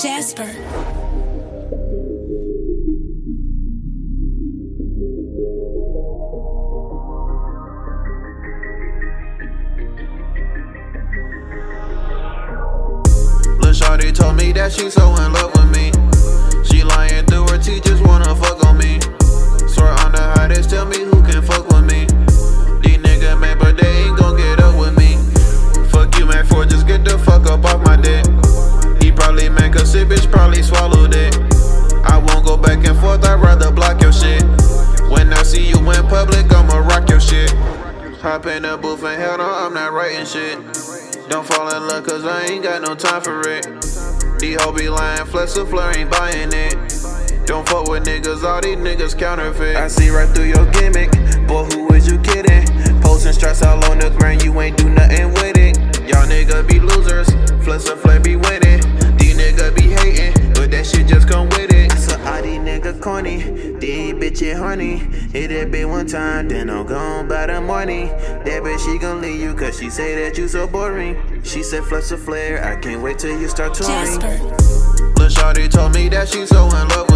Jasper. Lil' Shawty told me that she so in love with me. Hop in the booth and hell no, I'm not writing shit. Don't fall in love cause I ain't got no time for it. These hoes be lying, flex la flare ain't buying it. Don't fuck with niggas, all these niggas counterfeit. I see right through your corny, these bitches horny. Hit that bitch one time, then I'm gone by the morning. That bitch she gon' leave you cause she say that you so boring. She said flex la flare, I can't wait till you start touring. Jasper. Lil' Shawty told me that she so in love